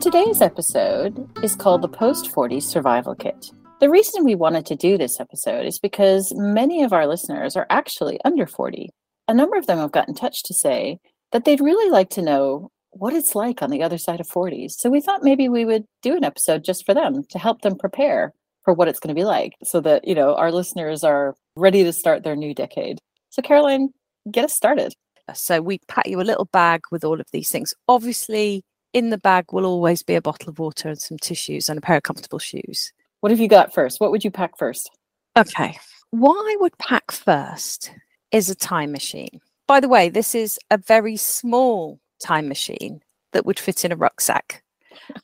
Today's episode is called the Post 40 Survival Kit. The reason we wanted to do this episode is because many of our listeners are actually under 40. A number of them have got in touch to say that they'd really like to know what it's like on the other side of 40s. So we thought maybe we would do an episode just for them to help them prepare for what it's going to be like so that, you know, our listeners are ready to start their new decade. So Caroline, get us started. So we pack you a little bag with all of these things. Obviously, in the bag will always be a bottle of water and some tissues and a pair of comfortable shoes. What have you got first? What would you pack first? Okay. What I would pack first is a time machine. By the way, this is a very small time machine that would fit in a rucksack.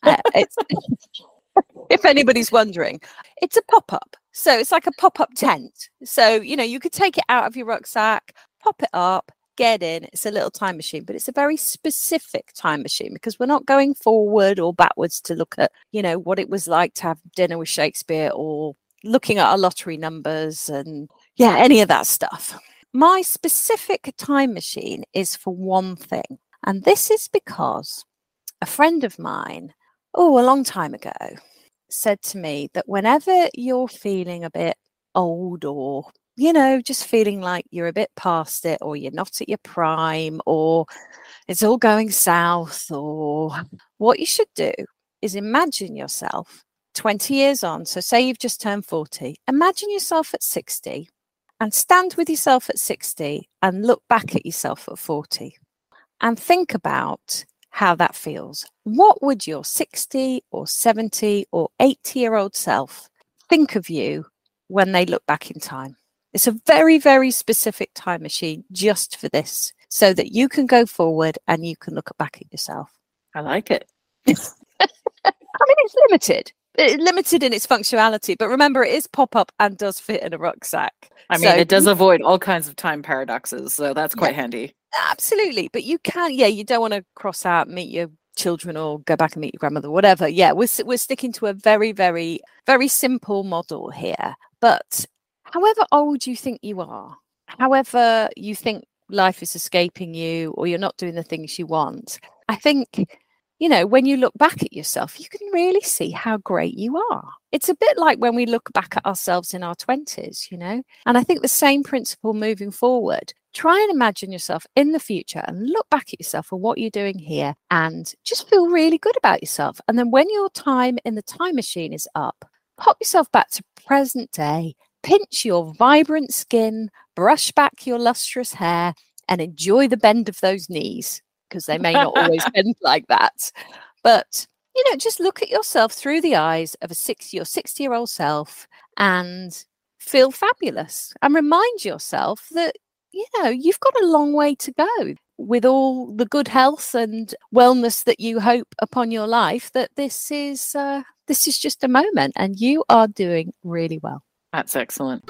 Uh, if anybody's wondering, it's a pop up. So it's like a pop up tent. So, you know, you could take it out of your rucksack, pop it up, get in. It's a little time machine, but it's a very specific time machine because we're not going forward or backwards to look at, you know, what it was like to have dinner with Shakespeare or looking at our lottery numbers and yeah, any of that stuff. My specific time machine is for one thing. And this is because a friend of mine, oh, a long time ago, said to me that whenever you're feeling a bit old or you know, just feeling like you're a bit past it or you're not at your prime or it's all going south or what you should do is imagine yourself 20 years on. So, say you've just turned 40, imagine yourself at 60 and stand with yourself at 60 and look back at yourself at 40 and think about how that feels. What would your 60 or 70 or 80 year old self think of you when they look back in time? It's a very, very specific time machine just for this, so that you can go forward and you can look back at yourself. I like it. I mean, it's limited. It's limited in its functionality, but remember, it is pop up and does fit in a rucksack. I mean, so, it does avoid all kinds of time paradoxes, so that's quite yeah, handy. Absolutely, but you can, yeah, you don't want to cross out, meet your children, or go back and meet your grandmother, whatever. Yeah, we're we're sticking to a very, very, very simple model here, but however old you think you are, however you think life is escaping you or you're not doing the things you want, I think, you know, when you look back at yourself, you can really see how great you are. It's a bit like when we look back at ourselves in our 20s, you know? And I think the same principle moving forward. Try and imagine yourself in the future and look back at yourself and what you're doing here and just feel really good about yourself. And then when your time in the time machine is up, pop yourself back to present day pinch your vibrant skin, brush back your lustrous hair, and enjoy the bend of those knees because they may not always bend like that. But you know, just look at yourself through the eyes of a 60 or 60 year old self and feel fabulous and remind yourself that you know you've got a long way to go with all the good health and wellness that you hope upon your life that this is uh, this is just a moment and you are doing really well that's excellent.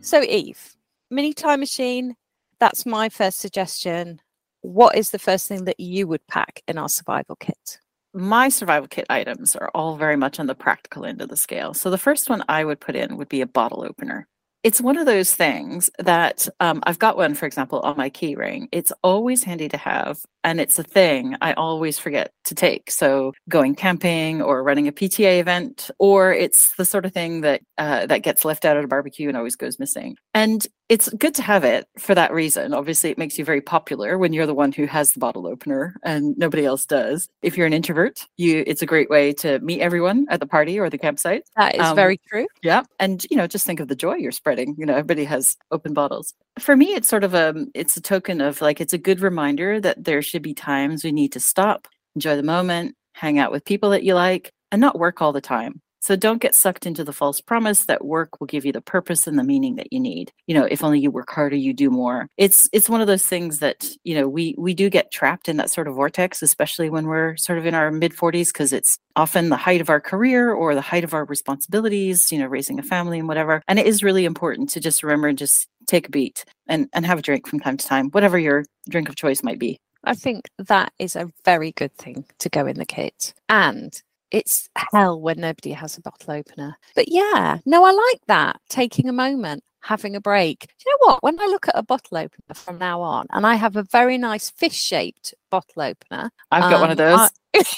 So, Eve, mini time machine, that's my first suggestion. What is the first thing that you would pack in our survival kit? My survival kit items are all very much on the practical end of the scale. So, the first one I would put in would be a bottle opener it's one of those things that um, I've got one, for example, on my key ring. It's always handy to have, and it's a thing I always forget to take. So going camping or running a PTA event, or it's the sort of thing that uh, that gets left out at a barbecue and always goes missing. And it's good to have it for that reason. Obviously, it makes you very popular when you're the one who has the bottle opener and nobody else does. If you're an introvert, you it's a great way to meet everyone at the party or the campsite. That is um, very true. Yeah, and you know, just think of the joy you're spreading. You know, everybody has open bottles. For me, it's sort of a it's a token of like it's a good reminder that there should be times we need to stop, enjoy the moment, hang out with people that you like, and not work all the time. So don't get sucked into the false promise that work will give you the purpose and the meaning that you need. You know, if only you work harder, you do more. It's it's one of those things that, you know, we we do get trapped in that sort of vortex, especially when we're sort of in our mid 40s because it's often the height of our career or the height of our responsibilities, you know, raising a family and whatever. And it is really important to just remember and just take a beat and and have a drink from time to time, whatever your drink of choice might be. I think that is a very good thing to go in the kit. And it's hell when nobody has a bottle opener. But yeah, no, I like that. Taking a moment, having a break. Do you know what? When I look at a bottle opener from now on, and I have a very nice fish shaped bottle opener, I've got one of um, those.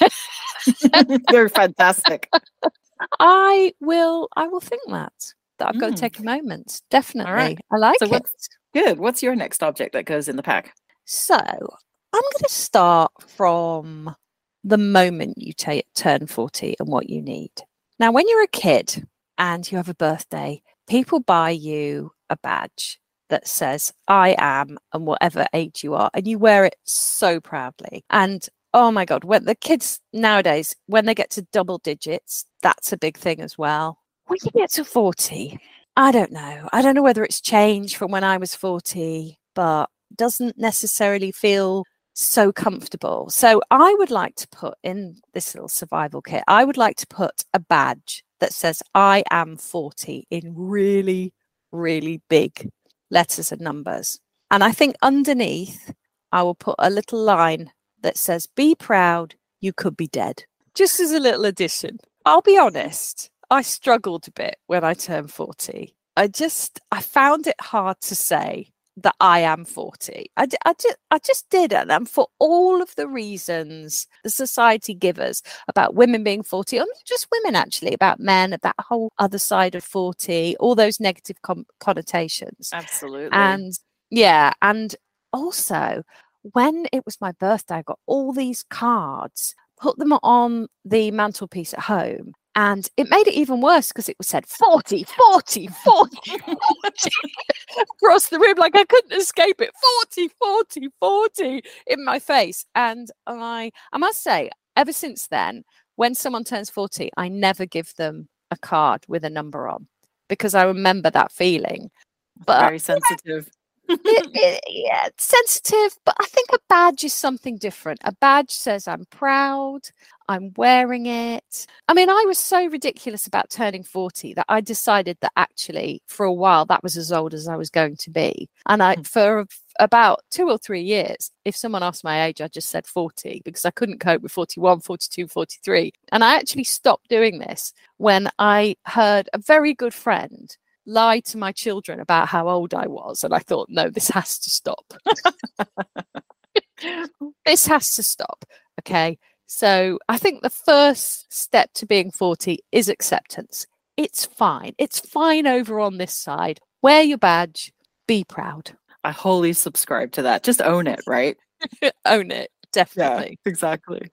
I- They're fantastic. I will I will think that that I've got to Mm. take a moment. Definitely. right. I like So it. what's- Good. What's your next object that goes in the pack? So I'm going to start from the moment you ta- turn 40 and what you need. Now, when you're a kid and you have a birthday, people buy you a badge that says, I am, and whatever age you are, and you wear it so proudly. And oh my God, when the kids nowadays, when they get to double digits, that's a big thing as well. When you get to 40, I don't know. I don't know whether it's changed from when I was 40, but doesn't necessarily feel so comfortable. So I would like to put in this little survival kit, I would like to put a badge that says I am 40 in really, really big letters and numbers. And I think underneath, I will put a little line that says, Be proud, you could be dead. Just as a little addition. I'll be honest, I struggled a bit when I turned 40. I just, I found it hard to say that I am 40. I, I, ju- I just didn't. And for all of the reasons the society give us about women being 40, or not just women actually, about men, about that whole other side of 40, all those negative con- connotations. Absolutely. And yeah, and also when it was my birthday, I got all these cards, put them on the mantelpiece at home. And it made it even worse because it was said 40, 40, 40, 40 across the room. Like I couldn't escape it 40, 40, 40 in my face. And I, I must say, ever since then, when someone turns 40, I never give them a card with a number on because I remember that feeling. But Very sensitive. it, it, yeah, it's sensitive, but I think a badge is something different. A badge says I'm proud, I'm wearing it. I mean, I was so ridiculous about turning 40 that I decided that actually, for a while, that was as old as I was going to be. And I, Mm. for about two or three years, if someone asked my age, I just said 40 because I couldn't cope with 41, 42, 43. And I actually stopped doing this when I heard a very good friend lie to my children about how old I was. And I thought, no, this has to stop. this has to stop. Okay. So I think the first step to being 40 is acceptance. It's fine. It's fine over on this side. Wear your badge, be proud, I wholly subscribe to that. Just own it, right? own it. Definitely. exactly.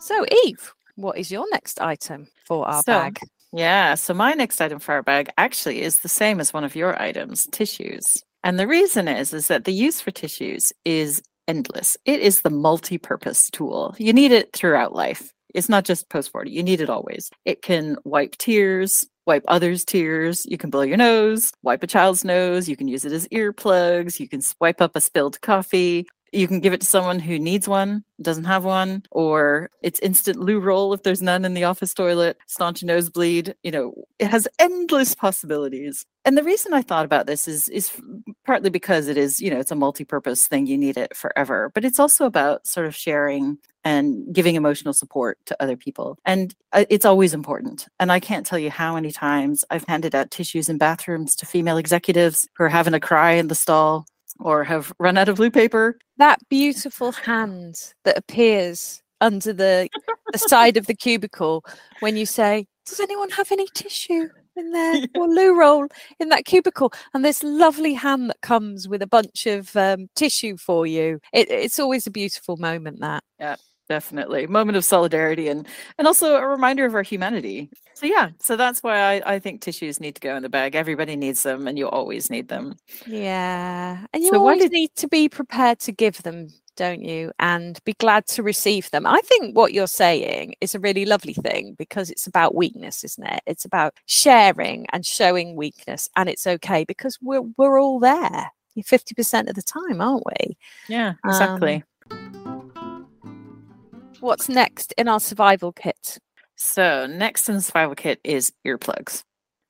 So, Eve, what is your next item for our So, bag? Yeah. So my next item for our bag actually is the same as one of your items, tissues. And the reason is is that the use for tissues is endless. It is the multi-purpose tool. You need it throughout life. It's not just post 40. You need it always. It can wipe tears, wipe others' tears. You can blow your nose, wipe a child's nose. You can use it as earplugs. You can swipe up a spilled coffee. You can give it to someone who needs one, doesn't have one, or it's instant loo roll if there's none in the office toilet, staunch nosebleed. You know, it has endless possibilities. And the reason I thought about this is is partly because it is, you know, it's a multi-purpose thing. You need it forever, but it's also about sort of sharing and giving emotional support to other people. And uh, it's always important. And I can't tell you how many times I've handed out tissues in bathrooms to female executives who are having a cry in the stall or have run out of blue paper. That beautiful hand that appears under the, the side of the cubicle when you say, Does anyone have any tissue in there or loo roll in that cubicle? And this lovely hand that comes with a bunch of um, tissue for you. It, it's always a beautiful moment, that. Definitely. Moment of solidarity and and also a reminder of our humanity. So yeah, so that's why I, I think tissues need to go in the bag. Everybody needs them and you always need them. Yeah. And you So always did- need to be prepared to give them, don't you? And be glad to receive them. I think what you're saying is a really lovely thing because it's about weakness, isn't it? It's about sharing and showing weakness. And it's okay because we're we're all there 50% of the time, aren't we? Yeah, Um, exactly. What's next in our survival kit? So, next in the survival kit is earplugs.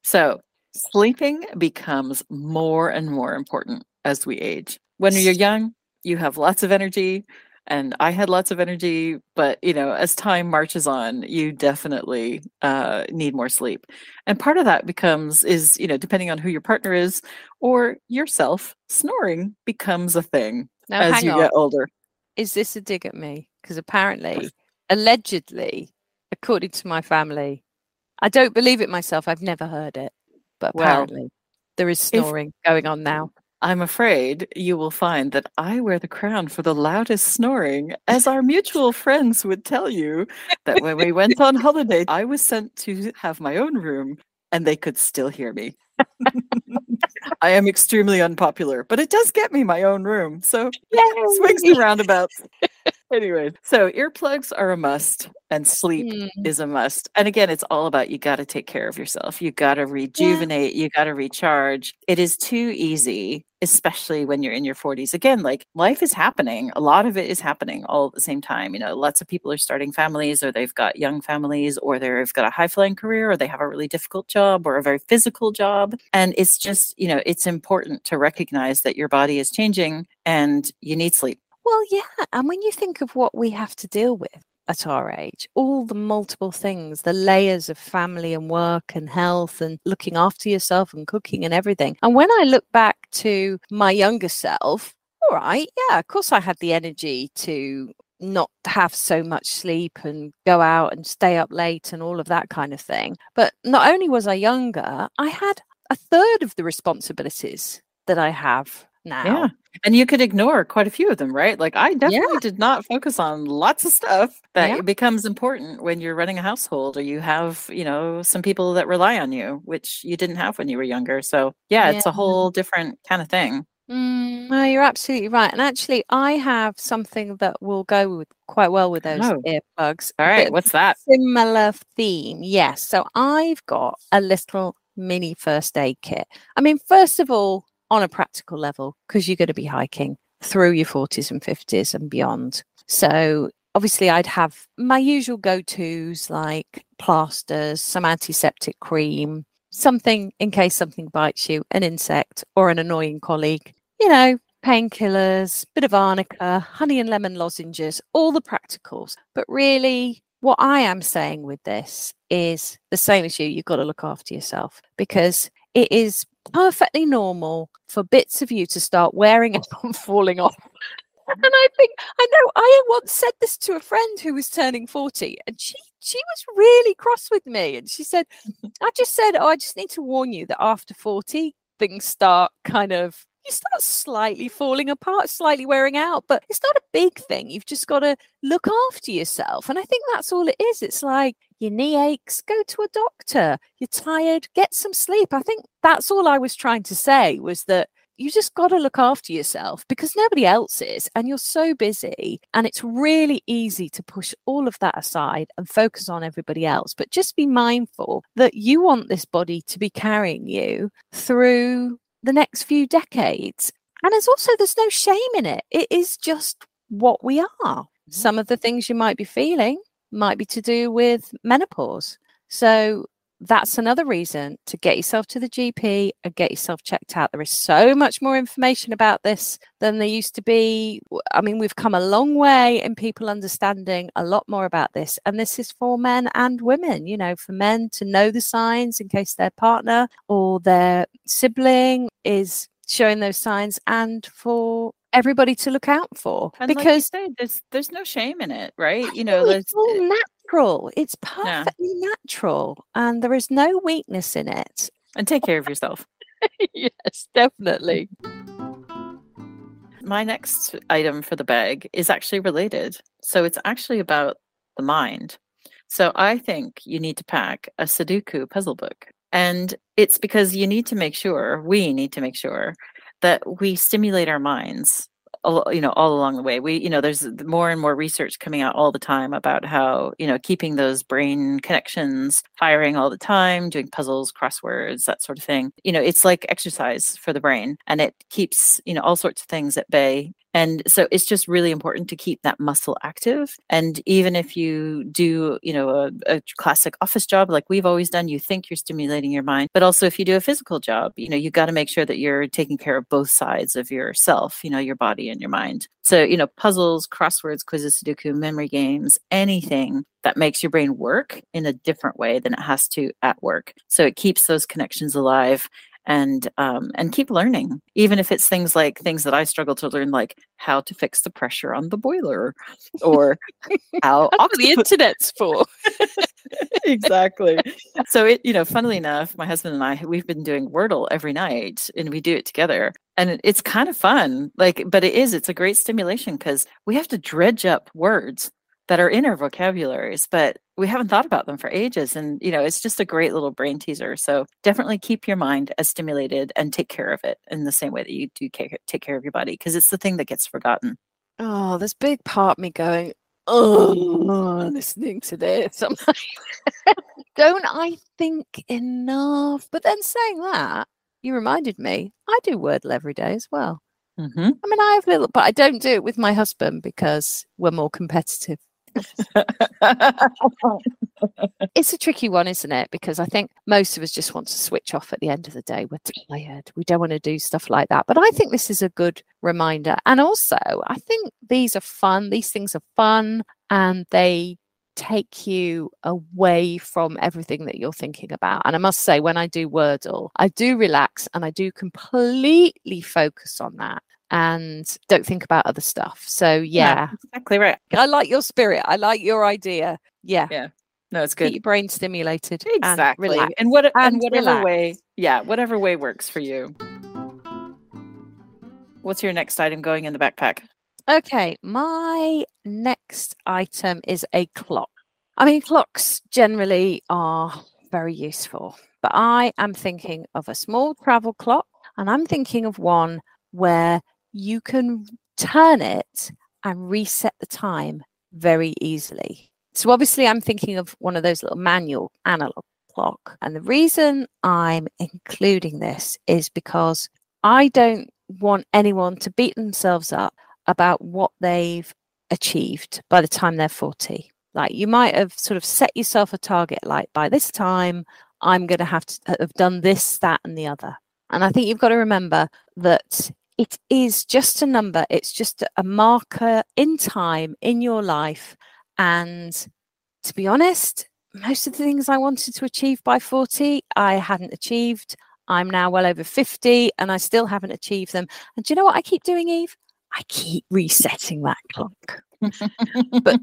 So, sleeping becomes more and more important as we age. When you're young, you have lots of energy and I had lots of energy, but you know, as time marches on, you definitely uh, need more sleep. And part of that becomes is, you know, depending on who your partner is or yourself, snoring becomes a thing Now, as you on. get older. Is this a dig at me? Because apparently, allegedly, according to my family, I don't believe it myself. I've never heard it, but Well, apparently there is if- snoring going on now. I'm afraid you will find that I wear the crown for the loudest snoring, as our mutual friends would tell you that when we went on holiday, I was sent to have my own room and they could still hear me. I am extremely unpopular, but it does get me my own room. So swings and roundabouts. anyway, so earplugs are a must and sleep Mm, is a must. And again, it's all about you got to take care of yourself. You got to rejuvenate, you got to recharge. It is too easy, especially when you're in your 40s. Again, like life is happening. A lot of it is happening all at the same time. You know, lots of people are starting families or they've got young families or they've got a high flying career or they have a really difficult job or a very physical job. And it's just, you know, it's important to recognize that your body is changing and you need sleep. Well, yeah. And when you think of what we have to deal with at our age, all the multiple things, the layers of family and work and health and looking after yourself and cooking and everything. And when I look back to my younger self, all right, yeah, of course I had the energy to not have so much sleep and go out and stay up late and all of that kind of thing. But not only was I younger, I had a third of the responsibilities that I have now. Yeah. And you could ignore quite a few of them, right? Like I definitely did not focus on lots of stuff that Yeah. becomes important when you're running a household or you have, you know, some people that rely on you, which you didn't have when you were younger. So yeah, it's a whole different kind of thing. Mm, no, you're absolutely right. And actually, I have something that will go with quite well with those Oh. earplugs. All right, what's that? Similar theme, yes. So I've got a little mini first aid kit. I mean, first of all, on a practical level, because you're going to be hiking through your 40s and 50s and beyond. So obviously, I'd have my usual go tos like plasters, some antiseptic cream, something in case something bites you, an insect or an annoying colleague, you know, painkillers, bit of arnica, honey and lemon lozenges, all the practicals. But really, what I am saying with this is the same as you. You've got to look after yourself because it is perfectly normal for bits of you to start wearing out and falling off. And I think I know I once said this to a friend who was turning 40 and she she was really cross with me and she said I just said oh I just need to warn you that after 40 things start kind of you start slightly falling apart slightly wearing out but it's not a big thing. You've just got to look after yourself. And I think that's all it is. It's like your knee aches go to a doctor you're tired get some sleep. I think that's all I was trying to say was that you just got to look after yourself because nobody else is and you're so busy and it's really easy to push all of that aside and focus on everybody else. But just be mindful that you want this body to be carrying you through the next few decades. And there's also there's no shame in it. It is just what we are. Mm-hmm. Some of the things you might be feeling might be to do with menopause so that's another reason to get yourself to the GP and get yourself checked out. There is so much more information about this than there used to be. I mean, we've come a long way in people understanding a lot more about this. And this is for men and women, you know, for men to know the signs in case their partner or their sibling is showing those signs and for everybody to look out for. And like because say, there's there's no shame in it, right? You know, it's all eh natural. It's Yeah. perfectly natural. And there is no weakness in it. and take care of yourself. yes, definitely. My next item for the bag is actually related. So it's actually about the mind. So I think you need to pack a Sudoku puzzle book. And it's because you need to make sure, we need to make sure that we stimulate our minds you know all along the way. We you know there's more and more research coming out all the time about how you know keeping those brain connections firing all the time doing puzzles crosswords that sort of thing. You know it's like exercise for the brain and it keeps you know all sorts of things at bay And so it's just really important to keep that muscle active. And even if you do, you know, a, a classic office job like we've always done, you think you're stimulating your mind. But also if you do a physical job, you know, you got to make sure that you're taking care of both sides of yourself, you know, your body and your mind. So, you know, puzzles, crosswords, quizzes, Sudoku, memory games, anything that makes your brain work in a different way than it has to at work. So it keeps those connections alive and um, and keep learning, even if it's things like things that I struggle to learn, like how to fix the pressure on the boiler, or how the internet's for. exactly. So it, you know, funnily enough, my husband and I, we've been doing Wordle every night, and we do it together, and it's kind of fun. Like, but it is, it's a great stimulation because we have to dredge up words that are in our vocabularies, but we haven't thought about them for ages. And, you know, it's just a great little brain teaser. So definitely keep your mind as stimulated and take care of it in the same way that you do take care of your body, because it's the thing that gets forgotten. Oh, this big part me going, oh, listening to this. I'm like, don't I think enough? But then saying that, you reminded me, I do Wordle every day as well. Mm-hmm. I mean, I have little, but I don't do it with my husband because we're more competitive. It's a tricky one, isn't it? Because I think most of us just want to switch off at the end of the day. We're tired. We don't want to do stuff like that. But I think this is a good reminder. And also, I think these are fun. These things are fun and they take you away from everything that you're thinking about. And I must say, when I do Wordle, I do relax and I do completely focus on that and don't think about other stuff. So yeah, exactly right. I like your spirit. I like your idea. Yeah. Yeah. No, it's good. Keep your brain stimulated. Exactly. And, and what and, and whatever relax. way, yeah, whatever way works for you. What's your next item going in the backpack? Okay, my next item is a clock. I mean, clocks generally are very useful, but I am thinking of a small travel clock and I'm thinking of one where you can turn it and reset the time very easily. So obviously I'm thinking of one of those little manual analog clock. And the reason I'm including this is because I don't want anyone to beat themselves up about what they've achieved by the time they're 40. Like you might have sort of set yourself a target like by this time I'm going to have to uh, have done this that and the other. And I think you've got to remember that it is just a number, it's just a marker in time in your life. And to be honest, most of the things I wanted to achieve by 40, I hadn't achieved. I'm now well over 50 and I still haven't achieved them. And do you know what I keep doing, Eve? I keep resetting that clock. but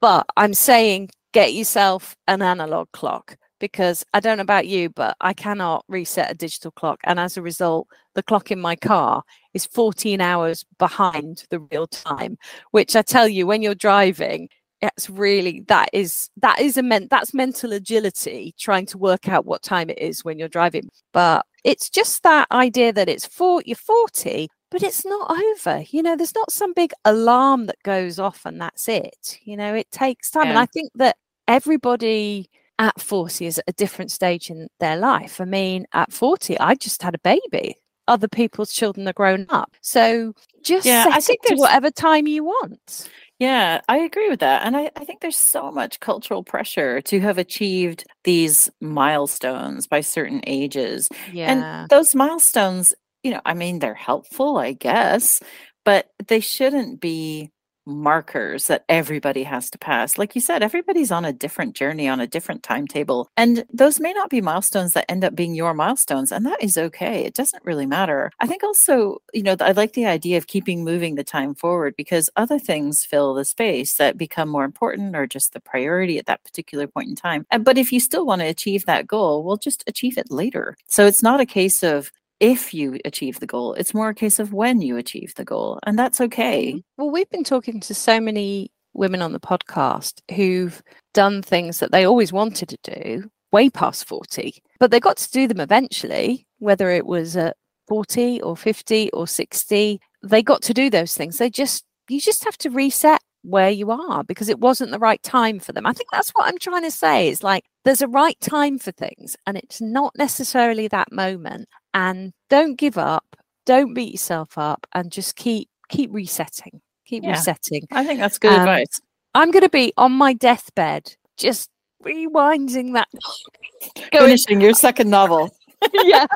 but I'm saying get yourself an analog clock because I don't know about you, but I cannot reset a digital clock. And as a result, the clock in my car is 14 hours behind the real time, which I tell you, when you're driving, it's really that is that is a meant that's mental agility trying to work out what time it is when you're driving but it's just that idea that it's for you're 40 but it's not over you know there's not some big alarm that goes off and that's it you know it takes time yeah. and i think that everybody at 40 is at a different stage in their life. I mean, at 40, I just had a baby. Other people's children are grown up. So just yeah, I think to whatever time you want. Yeah, I agree with that. And I, I think there's so much cultural pressure to have achieved these milestones by certain ages. Yeah. And those milestones, you know, I mean, they're helpful, I guess, but they shouldn't be markers that everybody has to pass. Like you said, everybody's on a different journey, on a different timetable. And those may not be milestones that end up being your milestones. And that is okay. It doesn't really matter. I think also, you know, I like the idea of keeping moving the time forward because other things fill the space that become more important or just the priority at that particular point in time. But if you still want to achieve that goal, we'll just achieve it later. So it's not a case of if you achieve the goal. It's more a case of when you achieve the goal. And that's okay. Mm-hmm. Well, we've been talking to so many women on the podcast who've done things that they always wanted to do way past 40, but they got to do them eventually, whether it was at 40 or 50 or 60. They got to do those things. They just, you just have to reset where you are because it wasn't the right time for them. I think that's what I'm trying to say. It's like there's a right time for things and it's not necessarily that moment. And don't give up, don't beat yourself up and just keep keep resetting, keep Yeah. resetting. I think that's good Um, advice. I'm going to be on my deathbed, just rewinding that. Finishing your second novel. yeah,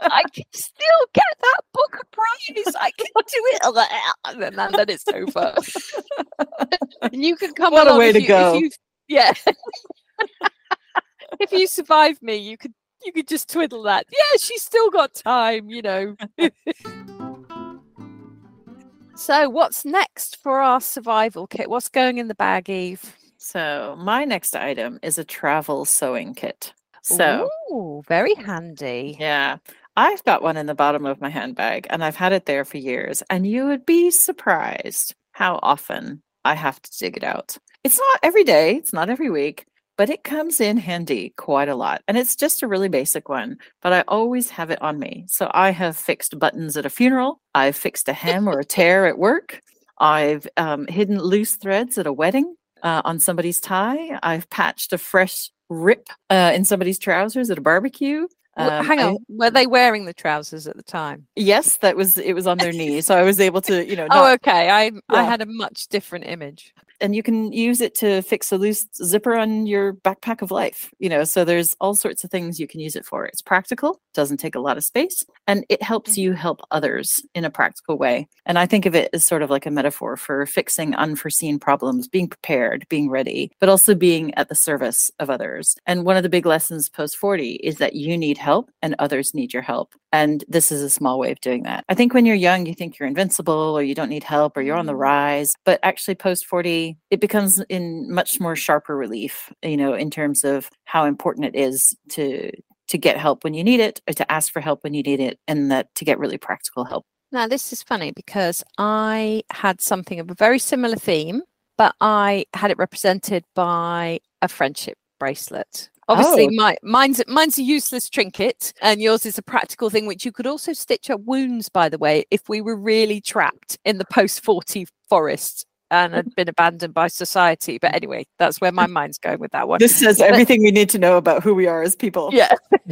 I can still get that Booker Prize. I can do it, and then, and then it's over. and you can come What a way to you- if go. you- yeah. if you survive me, you could you could just twiddle that. Yeah, she's still got time, you know. so, what's next for our survival kit? What's going in the bag, Eve? So my next item is a travel sewing kit. So Ooh, very handy. yeah, I've got one in the bottom of my handbag and I've had it there for years. And you would be surprised how often I have to dig it out. It's not every day, it's not every week, but it comes in handy quite a lot. And it's just a really basic one, but I always have it on me. So I have fixed buttons at a funeral, I've fixed a hem or a tear at work, I've um, hidden loose threads at a wedding uh, on somebody's tie, I've patched a fresh rip uh, in somebody's trousers at a barbecue. Um, Hang I- on, were they wearing the trousers at the time? Yes, that was it was on their knee. So I was able to, you know, Oh, okay. I I had a much different image. And you can use it to fix a loose zipper on your backpack of life, you know. So there's all sorts of things you can use it for. It's practical, doesn't take a lot of space, and it helps you mm-hmm. help others in a practical way. And I think of it as sort of like a metaphor for fixing unforeseen problems, being prepared, being ready, but also being at the service of others. And one of the big lessons post 40 is that you need help and others need your help. And this is a small way of doing that. I think when you're young, you think you're invincible or you don't need help or you're on the mm-hmm. rise. But actually, post 40, it becomes in much more sharper relief, you know, in terms of how important it is to to get help when you need it or to ask for help when you need it and that to get really practical help Now, this is funny because I had something of a very similar theme, but I had it represented by a friendship bracelet. Obviously, Oh. my, mine's mine's a useless trinket, and yours is a practical thing, which you could also stitch up wounds. By the way, if we were really trapped in the post forty forest and had been abandoned by society. But anyway, that's where my mind's going with that one. this says everything we need to know about who we are as people Yeah.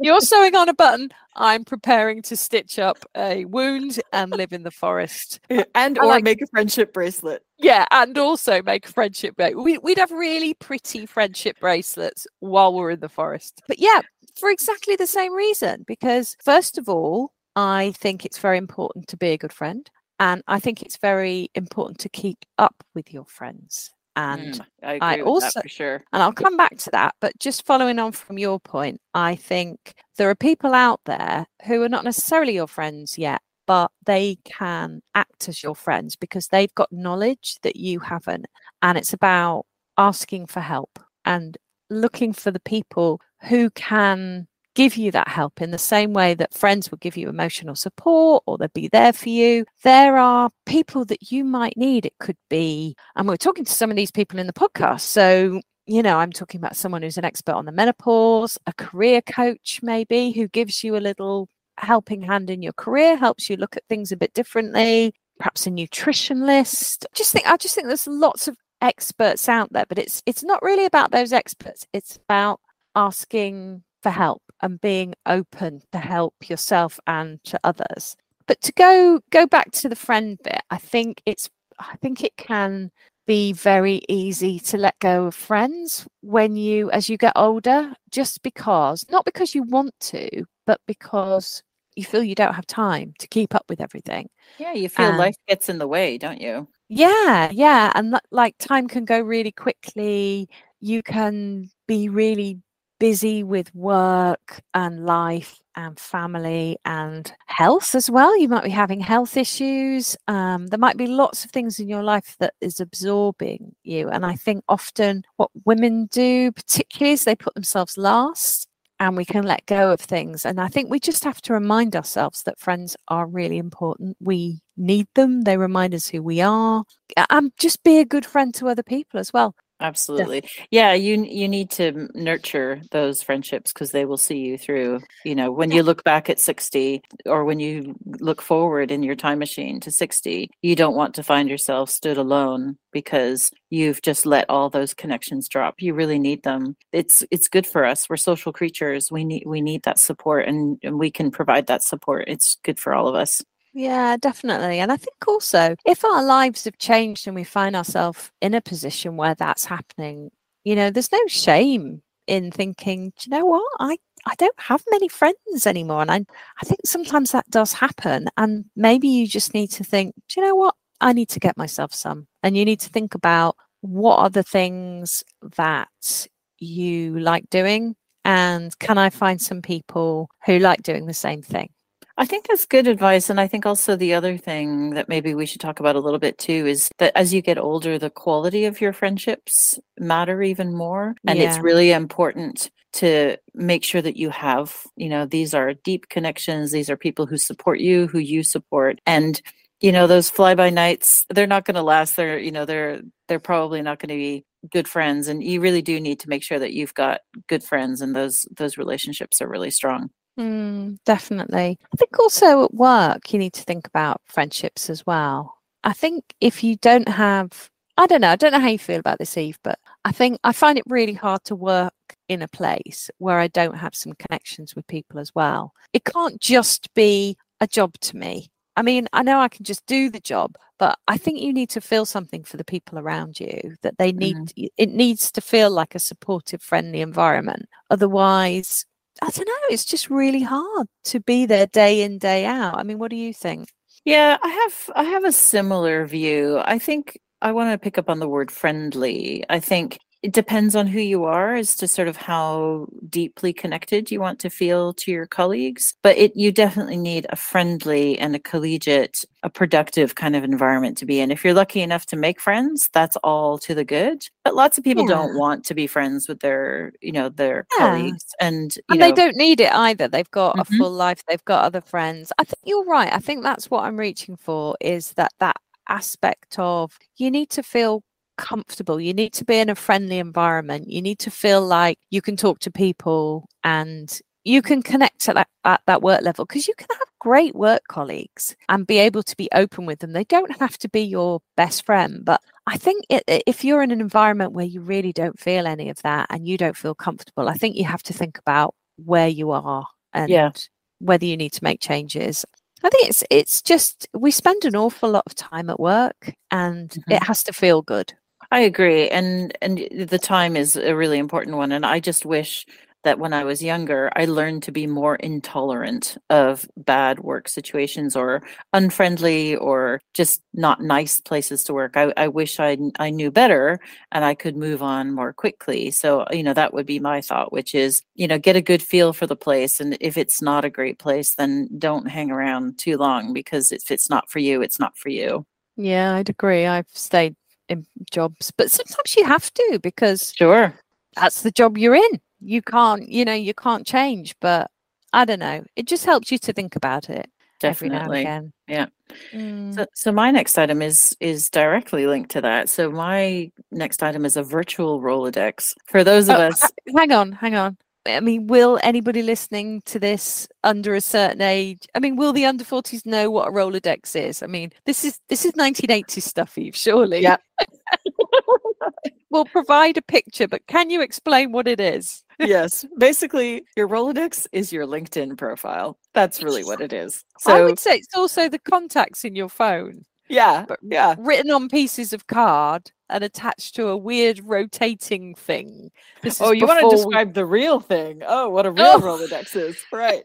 You're sewing on a button. I'm preparing to stitch up a wound and live in the forest. and or like- make a friendship bracelet Yeah, and also make a friendship bracelet. We, we'd have really pretty friendship bracelets while we're in the forest. But yeah, for exactly the same reason. Because first of all, I think it's very important to be a good friend, and I think it's very important to keep up with your friends. And Mm, I agree I also- that for sure and I'll come back to that. But just following on from your point, I think there are people out there who are not necessarily your friends yet, but they can act as your friends because they've got knowledge that you haven't. And it's about asking for help and looking for the people who can give you that help in the same way that friends will give you emotional support or they'll be there for you. There are people that you might need. It could be, and we're talking to some of these people in the podcast. So, you know, I'm talking about someone who's an expert on the menopause, a career coach, maybe, who gives you a little helping hand in your career, helps you look at things a bit differently, perhaps a nutritionist. Just think, I just think there's lots of experts out there, but it's it's not really about those experts. It's about asking for help and being open to help yourself and to others. But to go go back to the friend bit, I think it's I think it can be very easy to let go of friends when you as you get older just because not because you want to but because you feel you don't have time to keep up with everything yeah you feel Um, life gets in the way don't you yeah, yeah. And like time can go really quickly. You can be really busy with work and life and family and health as well. You might be having health issues. Um, there might be lots of things in your life that is absorbing you. And I think often what women do, particularly, is they put themselves last and we can let go of things. And I think we just have to remind ourselves that friends are really important. We need them, they remind us who we are, and just be a good friend to other people as well. Absolutely. Yeah you you need to nurture those friendships because they will see you through you know when you look back at 60 or when you look forward in your time machine to 60 you don't want to find yourself stood alone because you've just let all those connections drop. You really need them. It's it's good for us. We're social creatures. We need we need that support and, and we can provide that support. It's good for all of us Yeah, definitely. And I think also if our lives have changed and we find ourselves in a position where that's happening, you know, there's no shame in thinking, do you know what? I I don't have many friends anymore. And I, I think sometimes that does happen. And maybe you just need to think, do you know what? I need to get myself some. And you need to think about what are the things that you like doing? And can I find some people who like doing the same thing? I think that's good advice. And I think also the other thing that maybe we should talk about a little bit too is that as you get older, the quality of your friendships matter even more. And yeah. it's really important to make sure that you have, you know, these are deep connections. These are people who support you, who you support. And you know those fly by nights they're not going to last they're you know they're they're probably not going to be good friends and you really do need to make sure that you've got good friends and those those relationships are really strong mm, definitely i think also at work you need to think about friendships as well i think if you don't have i don't know i don't know how you feel about this eve but i think i find it really hard to work in a place where i don't have some connections with people as well it can't just be a job to me I mean, I know I can just do the job, but I think you need to feel something for the people around you that they need, mm. it needs to feel like a supportive, friendly environment. Otherwise, I don't know, it's just really hard to be there day in, day out. I mean, what do you think? Yeah, I have I have a similar view. I think I want to pick up on the word friendly. I think it depends on who you are as to sort of how deeply connected you want to feel to your colleagues but it you definitely need a friendly and a collegiate a productive kind of environment to be in if you're lucky enough to make friends that's all to the good but lots of people yeah. don't want to be friends with their you know their yeah. colleagues and and know, they don't need it either they've got mm-hmm. a full life they've got other friends i think you're right i think that's what i'm reaching for is that that aspect of you need to feel comfortable. You need to be in a friendly environment. You need to feel like you can talk to people and you can connect at that, at that work level because you can have great work colleagues and be able to be open with them. They don't have to be your best friend, but I think it, if you're in an environment where you really don't feel any of that and you don't feel comfortable, I think you have to think about where you are and yeah. whether you need to make changes. I think it's it's just we spend an awful lot of time at work and mm-hmm. it has to feel good. I agree, and and the time is a really important one. And I just wish that when I was younger, I learned to be more intolerant of bad work situations or unfriendly or just not nice places to work. I, I wish I I knew better and I could move on more quickly. So you know that would be my thought, which is you know get a good feel for the place, and if it's not a great place, then don't hang around too long because if it's not for you, it's not for you. Yeah, I'd agree. I've stayed jobs, but sometimes you have to because sure that's the job you're in. You can't, you know, you can't change. But I don't know. It just helps you to think about it Definitely. Every now and again. Yeah. Mm. So, so my next item is is directly linked to that. So my next item is a virtual Rolodex. For those of oh, us, hang on, hang on. I mean, will anybody listening to this under a certain age? I mean, will the under 40s know what a Rolodex is? I mean, this is this is 1980s stuff, Eve, surely. Yeah. we'll provide a picture, but can you explain what it is? yes. Basically, your Rolodex is your LinkedIn profile. That's really what it is. So I would say it's also the contacts in your phone. Yeah. But yeah. Written on pieces of card and attached to a weird rotating thing. oh, you want to describe we... the real thing? Oh, what a real oh. Rolodex is. Right.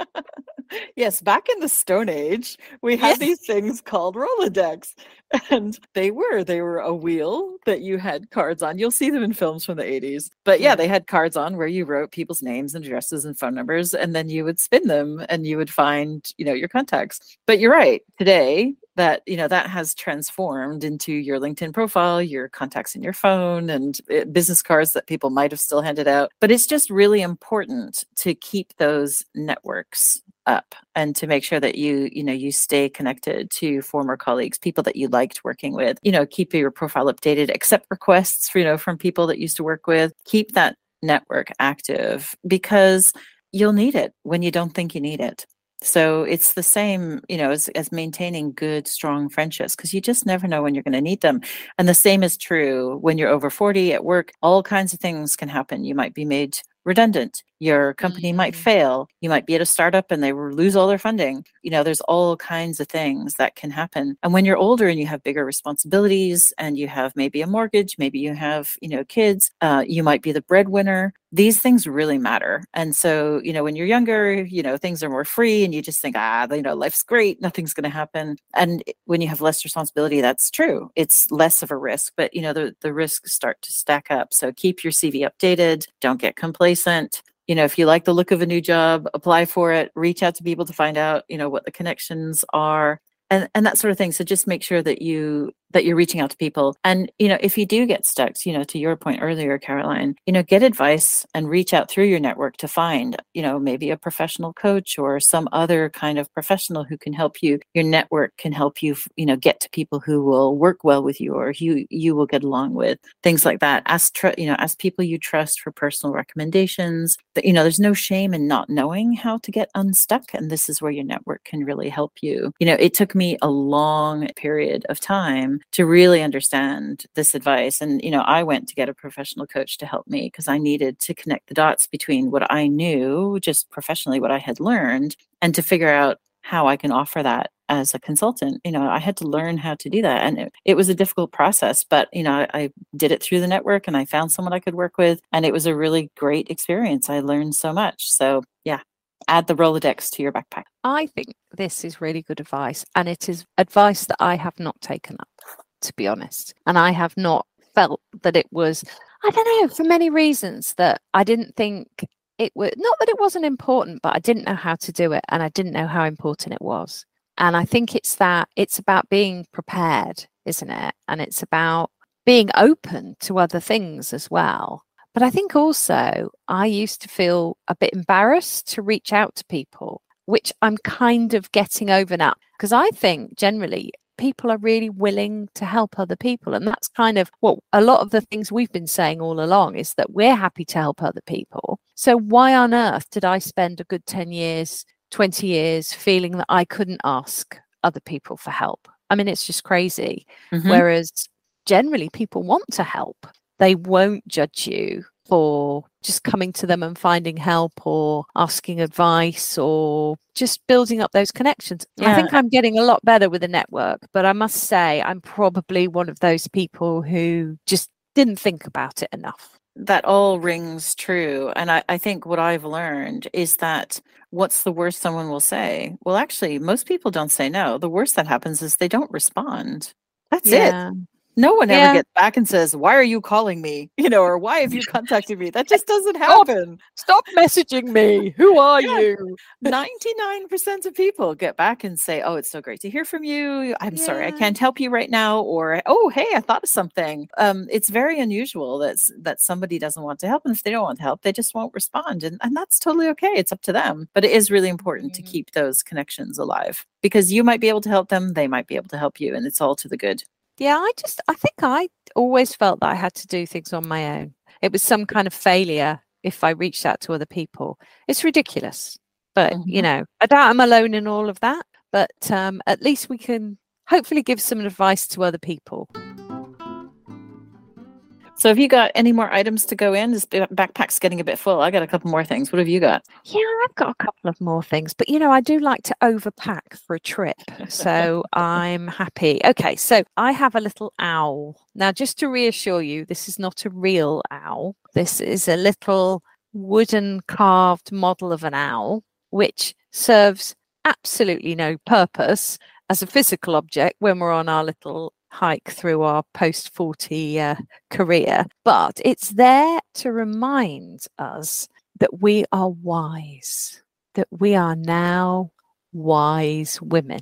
yes, back in the Stone Age, we had yes. these things called Rolodex. And they were, they were a wheel that you had cards on. You'll see them in films from the 80s. But yeah, hmm. they had cards on where you wrote people's names and addresses and phone numbers, and then you would spin them and you would find, you know, your contacts. But you're right. Today, that you know that has transformed into your linkedin profile your contacts in your phone and eh, business cards that people might have still handed out. But it's just really important to keep those networks up and to make sure that you you know you stay connected to former colleagues people that you liked working with. You know keep your profile updated accept requests you know from people that used to work with. Keep that network active because you'll need it when you don't think you need it so it's the same you know as, as maintaining good strong friendships because you just never know when you're going to need them. And the same is true when you're over 40 at work all kinds of things can happen. You might be made redundant Your company might Mm. fail. You might be at a startup and they lose all their funding. You know, there's all kinds of things that can happen. And when you're older and you have bigger responsibilities and you have maybe a mortgage, maybe you have, you know, kids, uh, you might be the breadwinner. These things really matter. And so, you know, when you're younger, you know, things are more free and you just think, ah, you know, life's great, nothing's going to happen. And when you have less responsibility, that's true. It's less of a risk, but, you know, the, the risks start to stack up. So keep your CV updated, don't get complacent you know if you like the look of a new job apply for it reach out to people to find out you know what the connections are and and that sort of thing. So just make sure that you that you're reaching out to people. And you know if you do get stuck you know to your point earlier caroline you know get advice and reach out through your network to find you know maybe a professional coach or some other kind of professional who can help you. Your network can help you you know get to people who will work well with you or you you will get along with. Things like that. Ask tr- you know ask people you trust for personal recommendations. That you know there's no shame in not knowing how to get unstuck and this is where your network can really help you. You know it took me a long period of time to really understand this advice. And you know i went to get a professional coach to help me because i needed to connect the dots between what i knew just professionally what i had learned and to figure out how i can offer that as a consultant. You know i had to learn how to do that and it, it was a difficult process but you know I, I did it through the network and i found someone i could work with and it was a really great experience. I learned so much. So add the rolodex to your backpack I think this is really good advice, and it is advice that I have not taken up, to be honest. And I have not felt that it was, I don't know, for many reasons that I didn't think it was, not that it wasn't important, but I didn't know how to do it, and I didn't know how important it was. And I think it's that it's about being prepared, isn't it? And it's about being open to other things as well. But I think also I used to feel a bit embarrassed to reach out to people which I'm kind of getting over now. Because I think generally people are really willing to help other people. And that's kind of what a lot of the things we've been saying all along is that we're happy to help other people. So why on earth did I spend a good 10 years, 20 years feeling that I couldn't ask other people for help? I mean, it's just crazy. Mhm. Whereas generally people want to help, they won't judge you for just coming to them and finding help or asking advice or just building up those connections. I think I'm getting a lot better with the network, but I must say I'm probably one of those people who just didn't think about it enough. that all rings true. And I, I think what I've learned is that what's the worst someone will say? Well, actually, most people don't say no. The worst that happens is they don't respond. That's it. Yeah. No one Yeah. ever gets back and says, Why are you calling me? You know, or why have you contacted me? That just doesn't happen. Stop messaging me. Who are Yeah. you? 99% of people get back and say, Oh, it's so great to hear from you. I'm sorry, I can't help you right now. Or, Oh, hey, I thought of something. Um, it's very unusual that, that somebody doesn't want to help. And if they don't want to help, they just won't respond. And, and that's totally okay. It's up to them. But it is really important to Mhm. keep those connections alive because you might be able to help them, they might be able to help you, and it's all to the good. Yeah, I just I think I always felt that I had to do things on my own. It was some kind of failure if I reached out to other people. It's ridiculous. But, you Mhm. know, I doubt I'm alone in all of that, but um at least we can hopefully give some advice to other people. So, have you got any more items to go in? This backpack's getting a bit full. I got a couple more things. What have you got? Yeah, I've got a couple of more things, but you know, I do like to overpack for a trip. So I'm happy. Okay, so I have a little owl. Now, just to reassure you, this is not a real owl. This is a little wooden carved model of an owl, which serves absolutely no purpose as a physical object when we're on our little hike through our post 40 uh, career. But it's there to remind us that we are wise, that we are now wise women.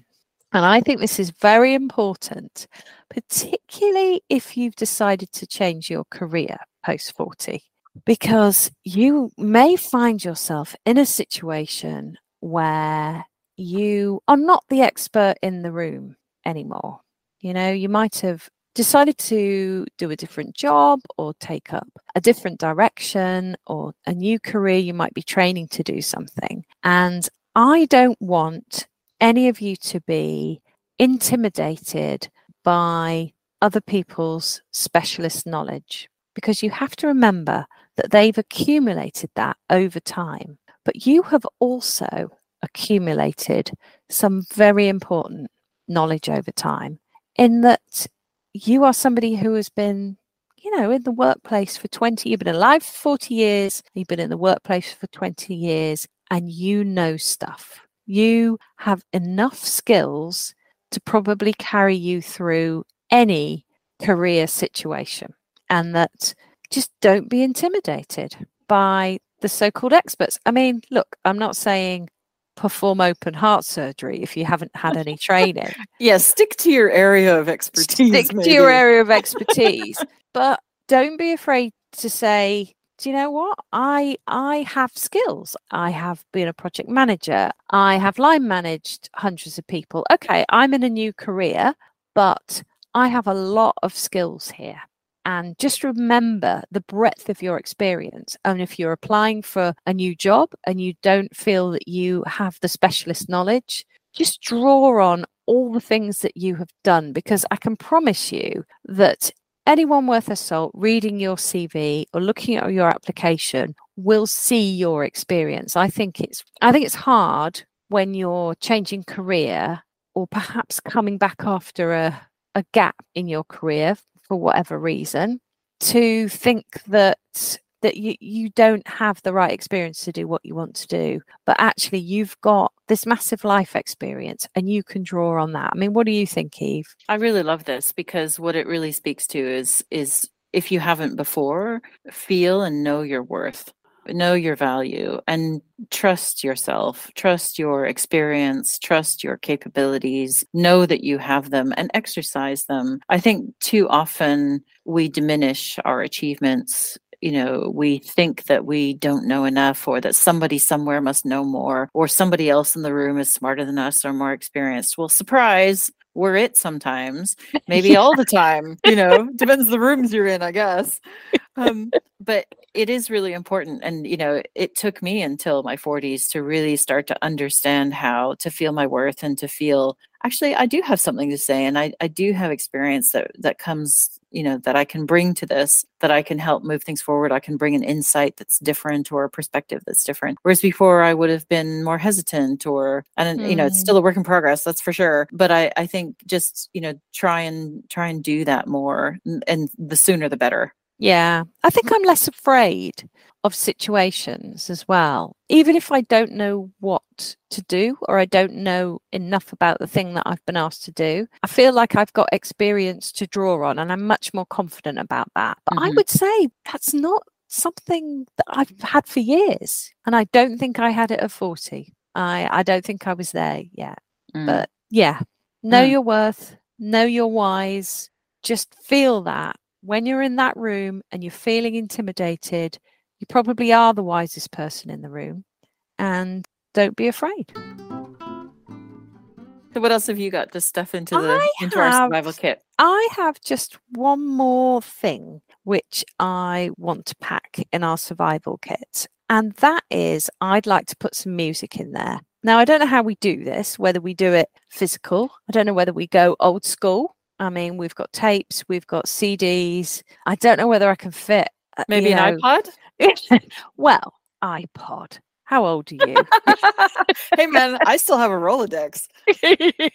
And I think this is very important, particularly if you've decided to change your career post 40, because you may find yourself in a situation where you are not the expert in the room anymore. You know, you might have decided to do a different job or take up a different direction or a new career, you might be training to do something. And I don't want any of you to be intimidated by other people's specialist knowledge. because you have to remember that they've accumulated that over time. But you have also accumulated some very important knowledge over time in that you are somebody who has been you know in the workplace for 20 you've been alive for 40 years you've been in the workplace for 20 years and you know stuff. You have enough skills to probably carry you through any career situation and that just don't be intimidated by the so-called experts. I mean look i'm not saying perform open heart surgery if you haven't had any training. yeah, stick to your area of expertise. Stick maybe. to your area of expertise. but don't be afraid to say, do you know what? I I have skills. I have been a project manager. I have line managed hundreds of people. Okay, I'm in a new career, but I have a lot of skills here and just remember the breadth of your experience. And if you're applying for a new job and you don't feel that you have the specialist knowledge, just draw on all the things that you have done because I can promise you that anyone worth a salt reading your CV or looking at your application will see your experience. I think it's I think it's hard when you're changing career or perhaps coming back after a a gap in your career for whatever reason to think that that you, you don't have the right experience to do what you want to do but actually you've got this massive life experience and you can draw on that. I mean what do you think eve? I really love this because what it really speaks to is is if you haven't before feel and know your worth know your value and trust yourself, trust your experience, trust your capabilities, know that you have them and exercise them. I think too often we diminish our achievements you know, we think that we don't know enough or that somebody somewhere must know more or somebody else in the room is smarter than us or more experienced. Well, surprise, we're it sometimes, maybe yeah. all the time, you know, depends the rooms you're in, I guess. Um, but it is really important. And, you know, it took me until my 40s to really start to understand how to feel my worth and to feel actually I do have something to say and I, I do have experience that that comes you know that I can bring to this that I can help move things forward I can bring an insight that's different or a perspective that's different. Whereas before I would have been more hesitant or and mm. you know it's still a work in progress that's for sure. But I I think just you know try and try and do that more and the sooner the better yeah, I think I'm less afraid of situations as well. Even if I don't know what to do or I don't know enough about the thing that I've been asked to do, I feel like I've got experience to draw on and I'm much more confident about that. But mm-hmm. I would say that's not something that I've had for years. And I don't think I had it at 40. I, I don't think I was there yet. Mm. But yeah, know mm. your worth, know your whys, just feel that when you're in that room and you're feeling intimidated, you probably are the wisest person in the room. And don't be afraid. So what else have you got to stuff into the I into have, our survival kit? I have just one more thing which I want to pack in our survival kit. And that is I'd like to put some music in there. Now I don't know how we do this, whether we do it physical. I don't know whether we go old school I mean, we've got tapes, we've got CDs. I don't know whether I can fit. Uh, Maybe an know. iPod? well, iPod. How old are you? hey, man, I still have a Rolodex.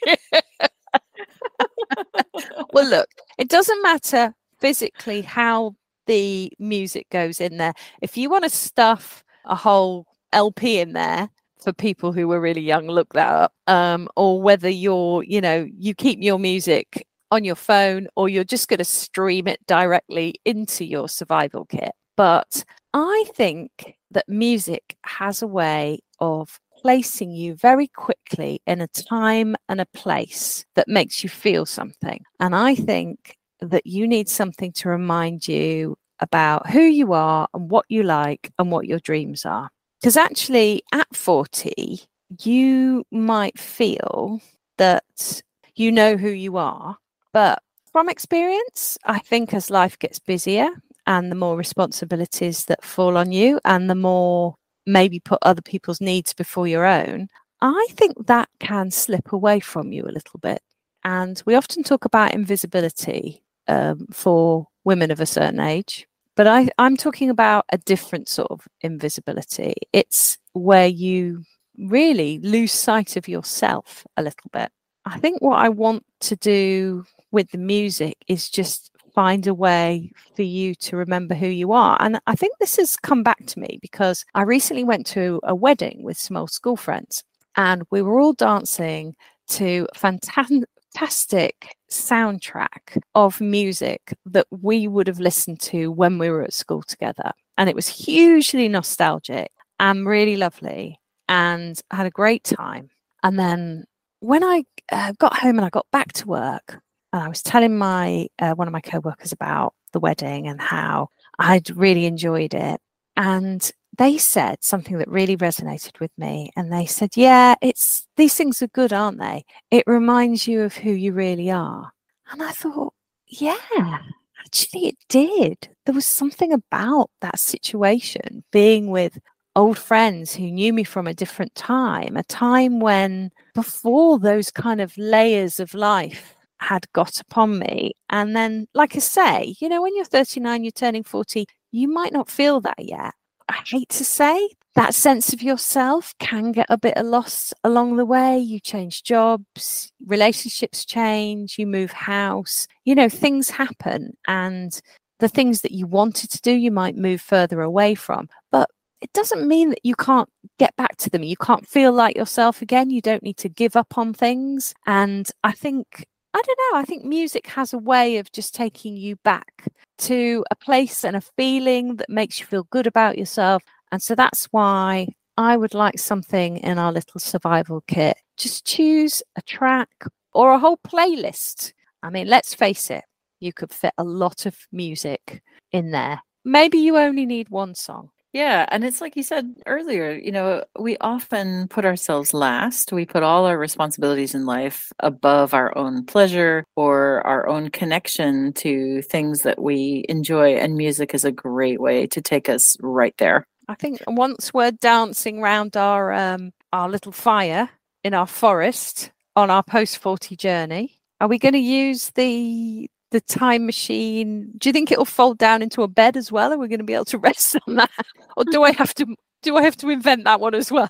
well, look, it doesn't matter physically how the music goes in there. If you want to stuff a whole LP in there, for people who were really young, look that up. Um, or whether you're, you know, you keep your music on your phone or you're just going to stream it directly into your survival kit. But I think that music has a way of placing you very quickly in a time and a place that makes you feel something. And I think that you need something to remind you about who you are and what you like and what your dreams are. Because actually, at 40, you might feel that you know who you are but from experience, I think as life gets busier and the more responsibilities that fall on you and the more maybe put other people's needs before your own, I think that can slip away from you a little bit. And we often talk about invisibility um, for women of a certain age, but I, I'm talking about a different sort of invisibility. It's where you really lose sight of yourself a little bit. I think what I want to do with the music is just find a way for you to remember who you are. And I think this has come back to me because I recently went to a wedding with some old school friends and we were all dancing to fantastic soundtrack of music that we would have listened to when we were at school together. And it was hugely nostalgic and really lovely. And had a great time. And then when I uh, got home and I got back to work, and I was telling my uh, one of my co-workers about the wedding and how I'd really enjoyed it, and they said something that really resonated with me. And they said, "Yeah, it's these things are good, aren't they? It reminds you of who you really are." And I thought, yeah, actually, it did. There was something about that situation being with old friends who knew me from a different time, a time when before those kind of layers of life had got upon me. And then, like I say, you know, when you're 39, you're turning 40, you might not feel that yet. I hate to say that sense of yourself can get a bit lost along the way. You change jobs, relationships change, you move house, you know, things happen. And the things that you wanted to do, you might move further away from. But it doesn't mean that you can't get back to them. You can't feel like yourself again. You don't need to give up on things. And I think, I don't know, I think music has a way of just taking you back to a place and a feeling that makes you feel good about yourself. And so that's why I would like something in our little survival kit. Just choose a track or a whole playlist. I mean, let's face it, you could fit a lot of music in there. Maybe you only need one song. Yeah, and it's like you said earlier, you know, we often put ourselves last. We put all our responsibilities in life above our own pleasure or our own connection to things that we enjoy. And music is a great way to take us right there. I think once we're dancing around our um, our little fire in our forest on our post 40 journey, are we going to use the the time machine. Do you think it'll fold down into a bed as well? Are we going to be able to rest on that? Or do i have to do i have to invent that one as well?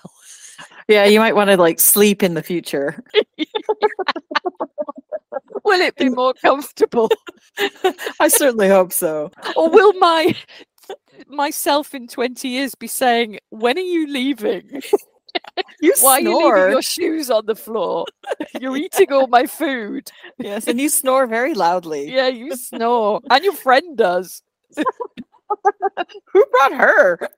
Yeah you might want to like sleep in the future. Will it be more comfortable? I certainly hope so. Or will my myself in 20 years be saying when are you leaving you Why snore. are you leaving your shoes on the floor? You're eating all my food. Yes, and you snore very loudly. Yeah, you snore. And your friend does. Who brought her?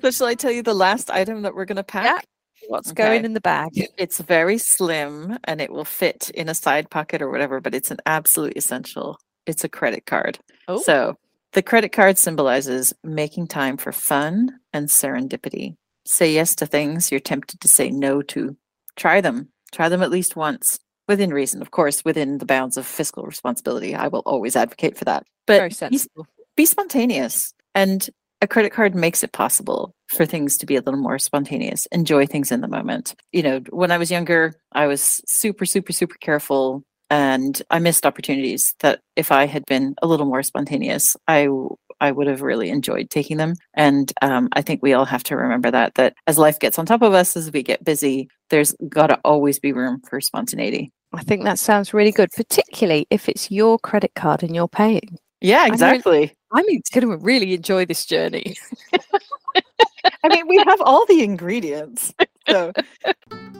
so shall I tell you the last item that we're going to pack? Yeah. What's okay. going in the bag? It's very slim and it will fit in a side pocket or whatever, but it's an absolute essential. It's a credit card. Oh. So the credit card symbolizes making time for fun and serendipity. Say yes to things you're tempted to say no to. Try them. Try them at least once, within reason, of course, within the bounds of fiscal responsibility. I will always advocate for that. But. Be, be spontaneous. And a credit card makes it possible for things to be a little more spontaneous, enjoy things in the moment. You know, when I was younger, I was super, super, super careful and I missed opportunities that if I had been a little more spontaneous, I I would have really enjoyed taking them. And um, I think we all have to remember that that as life gets on top of us, as we get busy, there's got to always be room for spontaneity. I think that sounds really good, particularly if it's your credit card and you're paying. Yeah, exactly. I'm going to really enjoy this journey. I mean, we have all the ingredients. So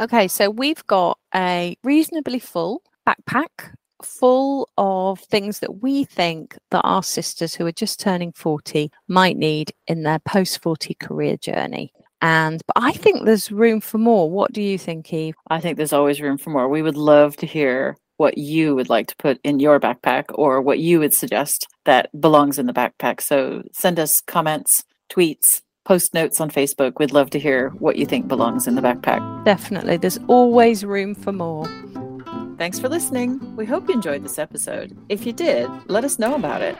Okay, so we've got a reasonably full backpack full of things that we think that our sisters who are just turning 40 might need in their post 40 career journey. And but I think there's room for more. What do you think, Eve? I think there's always room for more. We would love to hear what you would like to put in your backpack or what you would suggest that belongs in the backpack. So send us comments, tweets, post notes on Facebook. We'd love to hear what you think belongs in the backpack. Definitely. There's always room for more. Thanks for listening. We hope you enjoyed this episode. If you did, let us know about it.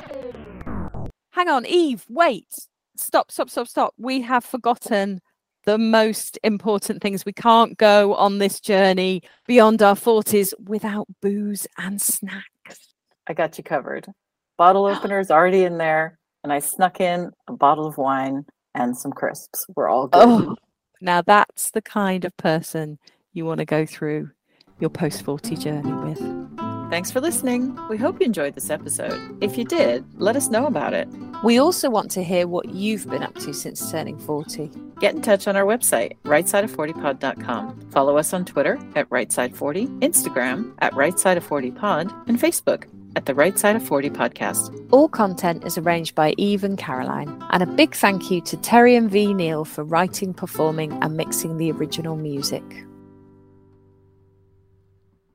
Hang on, Eve, wait. Stop, stop, stop, stop. We have forgotten the most important things. We can't go on this journey beyond our 40s without booze and snacks. I got you covered. Bottle opener is already in there, and I snuck in a bottle of wine and some crisps. We're all good. Oh, now that's the kind of person you want to go through your post 40 journey with. Thanks for listening. We hope you enjoyed this episode. If you did, let us know about it. We also want to hear what you've been up to since turning 40. Get in touch on our website, rightsideof40pod.com. Follow us on Twitter at rightside40, Instagram at rightside40pod, and Facebook at the Right Side of 40 podcast. All content is arranged by Eve and Caroline. And a big thank you to Terry and V. Neal for writing, performing, and mixing the original music.